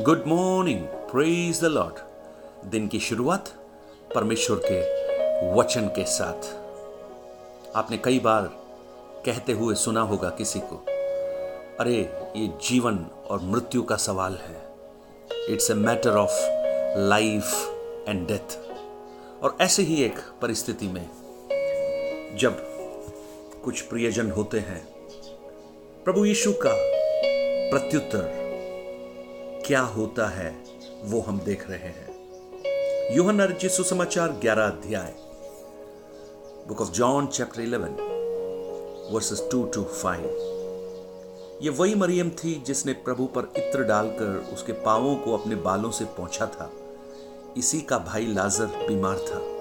Good morning praise the lord दिन की शुरुआत परमेश्वर के वचन के साथ। आपने कई बार कहते हुए सुना होगा किसी को, अरे, ये जीवन और मृत्यु का सवाल है। It's a matter of life and death और ऐसे ही एक परिस्थिति में जब कुछ प्रियजन होते हैं, प्रभु यीशु का प्रत्युत्तर क्या होता है, वो हम देख रहे हैं। यूहन अर्जित सुसमाचार ग्यारह अध्याय। Book of John chapter eleven verses two to five ये वही मरियम थी जिसने प्रभु पर इत्र डालकर उसके पावों को अपने बालों से पहुँचा था। इसी का भाई लाजर बीमार था।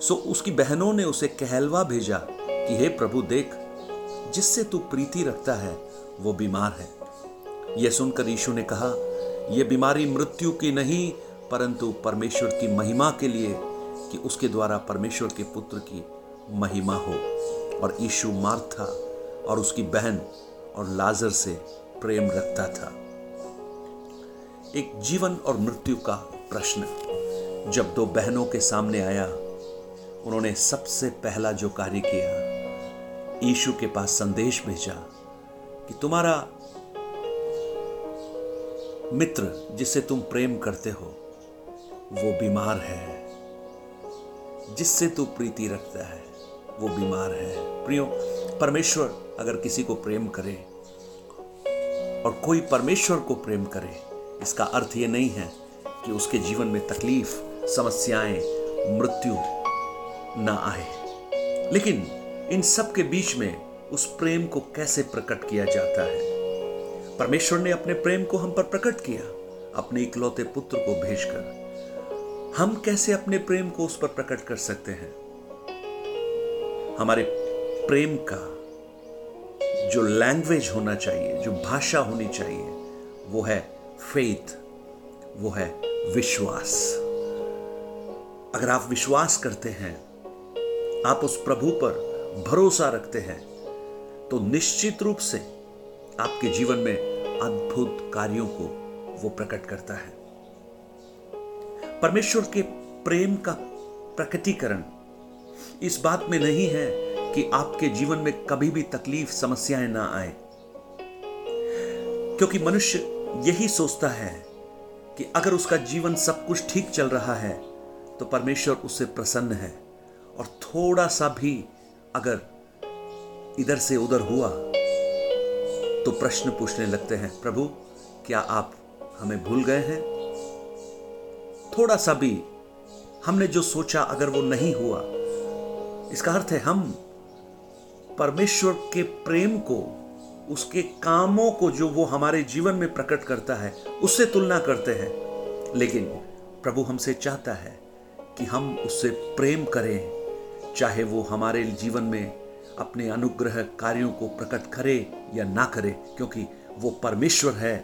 सो उसकी बहनों ने उसे कहलवा भेजा कि, हे प्रभु, देख, जिससे तू प्रीति रखता है, वो बीमार है। यह सुनकर यीशु ने कहा यह बीमारी मृत्यु की नहीं, परंतु परमेश्वर की महिमा के लिए कि उसके द्वारा परमेश्वर के पुत्र की महिमा हो। और यीशु मार्था और उसकी बहन और लाजर से प्रेम रखता था। एक जीवन और मृत्यु का प्रश्न। जब दो बहनों के सामने आया, उन्होंने सबसे पहला जो कार्य किया, यीशु के पास संदेश भेजा कि, तुम्हारा मित्र जिसे तुम प्रेम करते हो, वो बीमार है। जिससे तू प्रीति रखता है, वो बीमार है। प्रियो, परमेश्वर अगर किसी को प्रेम करे और कोई परमेश्वर को प्रेम करे, इसका अर्थ ये नहीं है कि उसके जीवन में तकलीफ़, समस्याएँ, मृत्यु ना आए। लेकिन इन सब के बीच में उस प्रेम को कैसे प्रकट किया जाता है? परमेश्वर ने अपने प्रेम को हम पर प्रकट किया, अपने इकलौते पुत्र को भेजकर। हम कैसे अपने प्रेम को उस पर प्रकट कर सकते हैं? हमारे प्रेम का जो लैंग्वेज होना चाहिए, जो भाषा होनी चाहिए, वो है फेथ वो है विश्वास। अगर आप विश्वास करते हैं, आप उस प्रभु पर भरोसा रखते हैं तो निश्चित रूप से आपके जीवन में अद्भुत कार्यों को वो प्रकट करता है। परमेश्वर के प्रेम का प्रकटीकरण इस बात में नहीं है कि आपके जीवन में कभी भी तकलीफ़, समस्याएँ ना आए। क्योंकि मनुष्य यही सोचता है कि अगर उसका जीवन सब कुछ ठीक चल रहा है तो परमेश्वर उससे प्रसन्न है। और थोड़ा सा भी अगर इधर से उधर हुआ तो प्रश्न पूछने लगते हैं, प्रभु, क्या आप हमें भूल गए हैं? थोड़ा सा भी हमने जो सोचा अगर वो नहीं हुआ, इसका अर्थ है हम परमेश्वर के प्रेम को, उसके कामों को जो वो हमारे जीवन में प्रकट करता है, उससे तुलना करते हैं। लेकिन प्रभु हमसे चाहता है कि हम उससे प्रेम करें, चाहे वो हमारे जीवन में अपने अनुग्रह कार्यों को प्रकट करे या ना करे, क्योंकि वो परमेश्वर है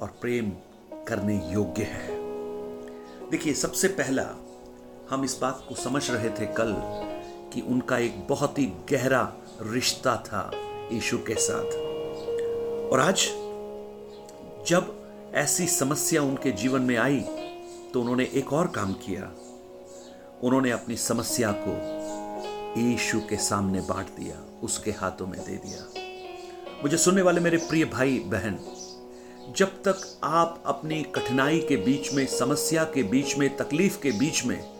और प्रेम करने योग्य है। देखिए, सबसे पहला हम इस बात को समझ रहे थे कल कि उनका एक बहुत ही गहरा रिश्ता था यीशु के साथ। और आज जब ऐसी समस्या उनके जीवन में आई तो उन्होंने एक और काम किया। उन्होंने अपनी समस्या को यीशु के सामने बांट दिया, उसके हाथों में दे दिया। मुझे सुनने वाले मेरे प्रिय भाई, बहन, जब तक आप अपनी कठिनाई के बीच में, समस्या के बीच में, तकलीफ़ के बीच में,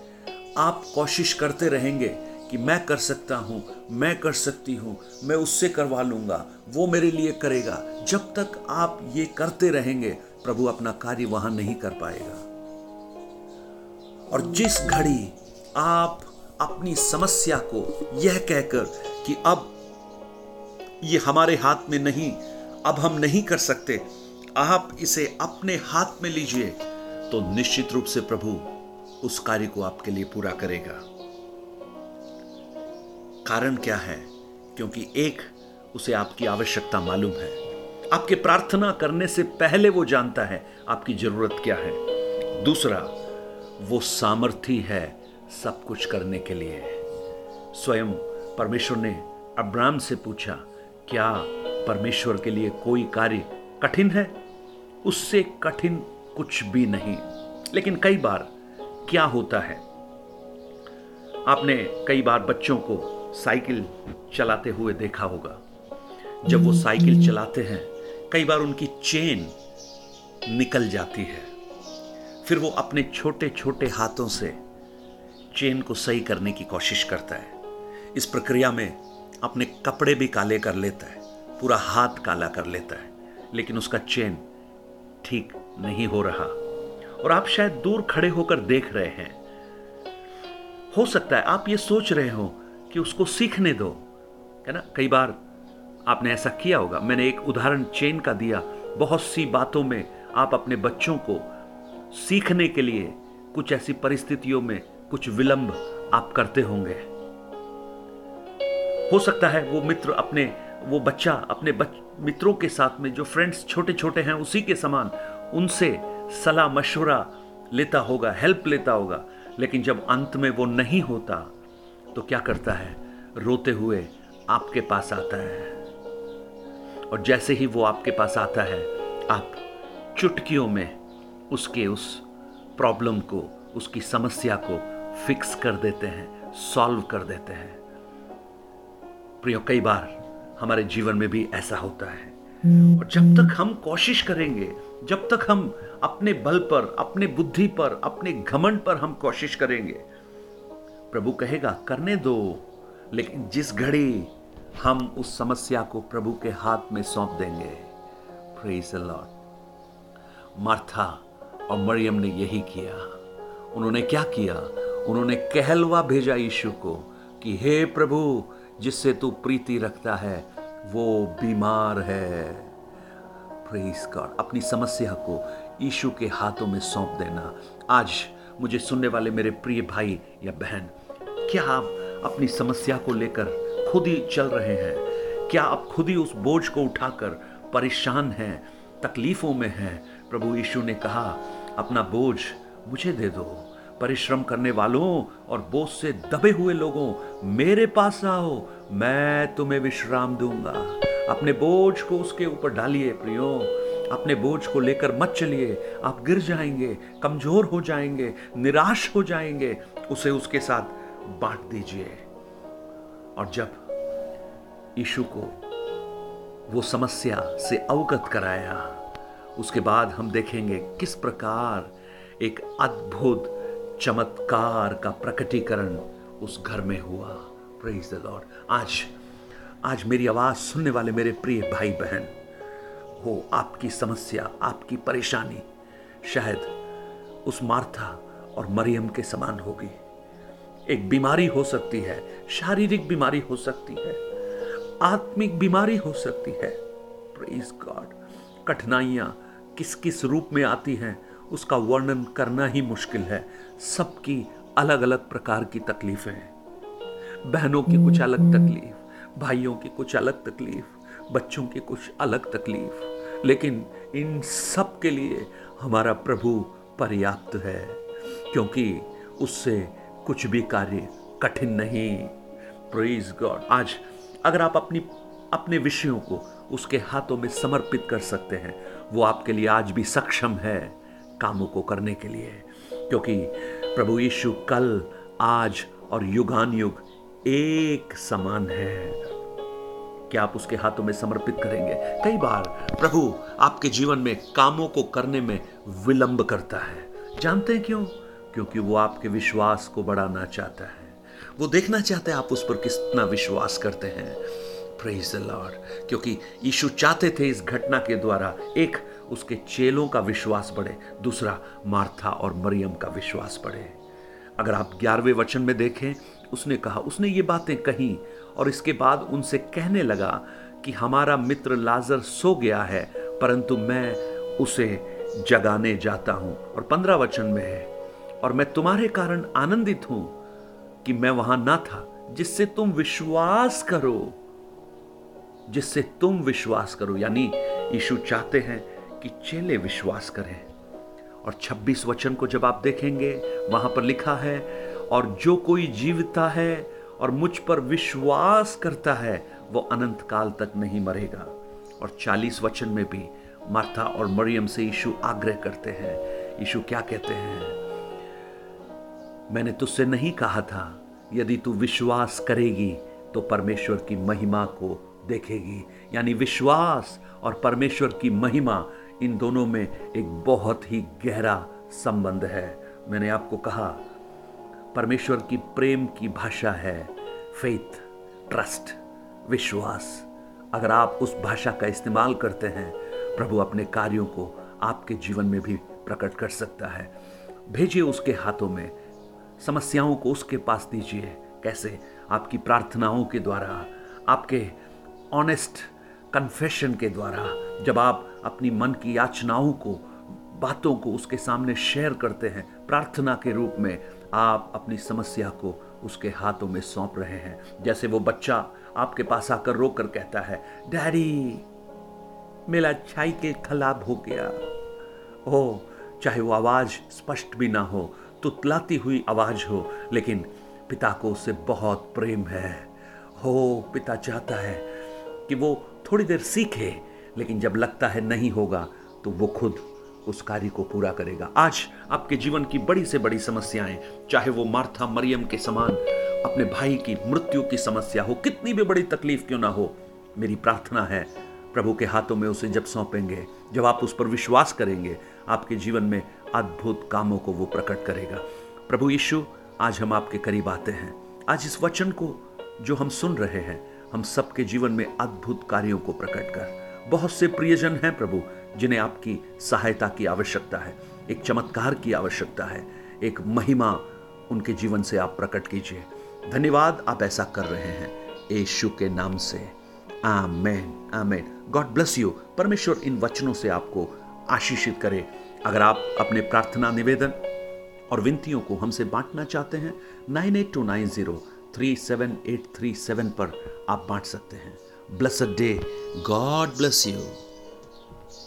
आप कोशिश करते रहेंगे कि मैं कर सकता हूँ, मैं कर सकती हूँ, मैं उससे करवा लूँगा, वो मेरे लिए करेगा। जब तक आप ये करते रहेंगे, प्रभु अपना कार्य वहाँ नहीं कर पाएगा। और जिस घड़ी आप अपनी समस्या को यह कहकर कि अब ये हमारे हाथ में नहीं, अब हम नहीं कर सकते। आप इसे अपने हाथ में लीजिए तो निश्चित रूप से प्रभु उस कार्य को आपके लिए पूरा करेगा। कारण क्या है? क्योंकि एक, उसे आपकी आवश्यकता मालूम है। आपके प्रार्थना करने से पहले वो जानता है आपकी ज़रूरत क्या है। दूसरा, वो सामर्थ्य है सब कुछ करने के लिए। स्वयं परमेश्वर ने अब्राम से पूछा क्या परमेश्वर के लिए कोई कार्य कठिन है? उससे कठिन कुछ भी नहीं लेकिन कई बार क्या होता है? आपने कई बार बच्चों को साइकिल चलाते हुए देखा होगा। जब वो साइकिल चलाते हैं कई बार उनकी चेन निकल जाती है। फिर वो अपने छोटे छोटे हाथों से चेन को सही करने की कोशिश करता है। इस प्रक्रिया में अपने कपड़े भी काले कर लेता है, पूरा हाथ काला कर लेता है, लेकिन उसका चेन ठीक नहीं हो रहा। और आप शायद दूर खड़े होकर देख रहे हैं। हो सकता है आप ये सोच रहे हो कि उसको सीखने दो, है ना? कई बार आपने ऐसा किया होगा। मैंने एक उदाहरण चेन का दिया। बहुत सी बातों में आप अपने बच्चों को सीखने के लिए कुछ ऐसी परिस्थितियों में कुछ विलंब आप करते होंगे। हो सकता है वो मित्र अपने वो बच्चा अपने बच, मित्रों के साथ में जो फ्रेंड्स छोटे छोटे हैं उसी के समान उनसे सलाह मशवरा लेता होगा हेल्प लेता होगा। लेकिन जब अंत में वो नहीं होता तो क्या करता है? रोते हुए आपके पास आता है। और जैसे ही वो आपके पास आता है आप चुटकियों में उसके उस प्रॉब्लम को उसकी समस्या को फिक्स कर देते हैं सॉल्व कर देते हैं। प्रियो कई बार हमारे जीवन में भी ऐसा होता है। और जब तक हम कोशिश करेंगे जब तक हम अपने बल पर अपने बुद्धि पर अपने घमंड पर हम कोशिश करेंगे प्रभु कहेगा करने दो। लेकिन जिस घड़ी हम उस समस्या को प्रभु के हाथ में सौंप देंगे प्रेज लॉर्ड मार्था और मरियम ने यही किया। उन्होंने क्या किया? उन्होंने कहलवा भेजा यीशु को कि, हे प्रभु, जिससे तू प्रीति रखता है, वो बीमार है। अपनी समस्या को यीशु के हाथों में सौंप देना। आज मुझे सुनने वाले मेरे प्रिय भाई या बहन, क्या आप अपनी समस्या को लेकर खुद ही चल रहे हैं? क्या आप खुद ही उस बोझ को उठाकर परेशान हैं, तकलीफों में हैं? प्रभु यीशु ने कहा, अपना बोझ मुझे दे दो। परिश्रम करने वालों और बोझ से दबे हुए लोगों, मेरे पास आओ, मैं तुम्हें विश्राम दूँगा। अपने बोझ को उसके ऊपर डालिए, प्रियो। अपने बोझ को लेकर मत चलिए। आप गिर जाएँगे, कमज़ोर हो जाएँगे, निराश हो जाएँगे। उसे उसके साथ बांट दीजिए। और जब यीशु को वो समस्या से अवगत कराया, उसके बाद हम देखेंगे किस प्रकार एक अद्भुत चमत्कार का प्रकटीकरण उस घर में हुआ। द लॉर्ड आज आज मेरी आवाज़ सुनने वाले मेरे प्रिय भाई बहन हो आपकी समस्या, आपकी परेशानी, शायद उस मार्था और मरियम के समान होगी। एक बीमारी हो सकती है, शारीरिक बीमारी हो सकती है, आत्मिक बीमारी हो सकती है। प्रेज गॉड कठिनाइयाँ किस किस रूप में आती हैं उसका वर्णन करना ही मुश्किल है। सबकी अलग अलग प्रकार की तकलीफें हैं। बहनों की कुछ अलग तकलीफ़ भाइयों की कुछ अलग तकलीफ़ बच्चों की कुछ अलग तकलीफ़। लेकिन इन सब के लिए हमारा प्रभु पर्याप्त है क्योंकि उससे कुछ भी कार्य कठिन नहीं। प्रेज गॉड आज अगर आप अपनी अपने विषयों को उसके हाथों में समर्पित कर सकते हैं वो आपके लिए आज भी सक्षम है। कामों को करने के लिए, क्योंकि प्रभु यीशु कल, आज और युगान युग एक समान है। क्या आप उसके हाथों में समर्पित करेंगे? कई बार प्रभु आपके जीवन में कामों को करने में विलंब करता है। जानते हैं क्यों? क्योंकि वो आपके विश्वास को बढ़ाना चाहता है। वो देखना चाहते हैं आप उस पर कितना विश्वास करते हैं। द लॉर्ड क्योंकि यीशु चाहते थे इस घटना के द्वारा एक उसके चेलों का विश्वास बढ़े, दूसरा मार्था और मरियम का विश्वास बढ़े। अगर आप ग्यारहवें वचन में देखें, उसने कहा, उसने ये बातें कही और इसके बाद उनसे कहने लगा कि हमारा मित्र लाजर सो गया है, परंतु मैं उसे जगाने जाता हूँ। और पंद्रह वचन में है, और मैं तुम्हारे कारण आनंदित हूँ कि मैं वहाँ ना था, जिससे तुम विश्वास करो, जिससे तुम विश्वास करो। यानी यीशु चाहते हैं कि चेले विश्वास करें। और 26 वचन को जब आप देखेंगे, वहाँ पर लिखा है, और जो कोई जीवता है और मुझ पर विश्वास करता है, वो अनंत काल तक नहीं मरेगा। और 40 वचन में भी मार्था और मरियम से यीशु आग्रह करते हैं। यीशु क्या कहते हैं? मैंने तुझसे नहीं कहा था, यदि तू विश्वास करेगी तो परमेश्वर की महिमा को देखेगी। यानी विश्वास और परमेश्वर की महिमा इन दोनों में एक बहुत ही गहरा संबंध है। मैंने आपको कहा, परमेश्वर की प्रेम की भाषा है फेथ ट्रस्ट विश्वास। अगर आप उस भाषा का इस्तेमाल करते हैं, प्रभु अपने कार्यों को आपके जीवन में भी प्रकट कर सकता है। भेजिए उसके हाथों में, समस्याओं को उसके पास दीजिए। कैसे? आपकी प्रार्थनाओं के द्वारा, आपके ऑनेस्ट कन्फेशन के द्वारा जब आप अपनी मन की याचनाओं को, बातों को उसके सामने शेयर करते हैं, प्रार्थना के रूप में आप अपनी समस्या को उसके हाथों में सौंप रहे हैं। जैसे वो बच्चा आपके पास आकर रो कर कहता है, डैडी, मेरा साइकिल खराब हो गया। ओ चाहे वो आवाज़ स्पष्ट भी ना हो, तुतलाती हुई आवाज़ हो, लेकिन पिता को उससे बहुत प्रेम है। हो, पिता चाहता है कि वो थोड़ी देर सीखे, लेकिन जब लगता है नहीं होगा तो वो खुद उस कार्य को पूरा करेगा। आज आपके जीवन की बड़ी से बड़ी समस्याएँ, चाहे वो मार्था मरियम के समान अपने भाई की मृत्यु की समस्या हो, कितनी भी बड़ी तकलीफ़ क्यों ना हो, मेरी प्रार्थना है, प्रभु के हाथों में उसे जब सौंपेंगे, जब आप उस पर विश्वास करेंगे, आपके जीवन में अद्भुत कामों को वो प्रकट करेगा। प्रभु यीशु, आज हम आपके करीब आते हैं। आज इस वचन को जो हम सुन रहे हैं हम सबके जीवन में अद्भुत कार्यों को प्रकट कर। बहुत से प्रियजन हैं प्रभु, जिन्हें आपकी सहायता की आवश्यकता है, एक चमत्कार की आवश्यकता है, एक महिमा उनके जीवन से आप प्रकट कीजिए। धन्यवाद, आप ऐसा कर रहे हैं। यीशु के नाम से। आमेन आमेन। गॉड ब्लेस यू परमेश्वर इन वचनों से आपको आशीषित करे। अगर आप अपने प्रार्थना निवेदन और विनतियों को हमसे बांटना चाहते हैं, nine eight two nine zero three seven eight three seven पर आप बांट सकते हैं। Blessed day God bless you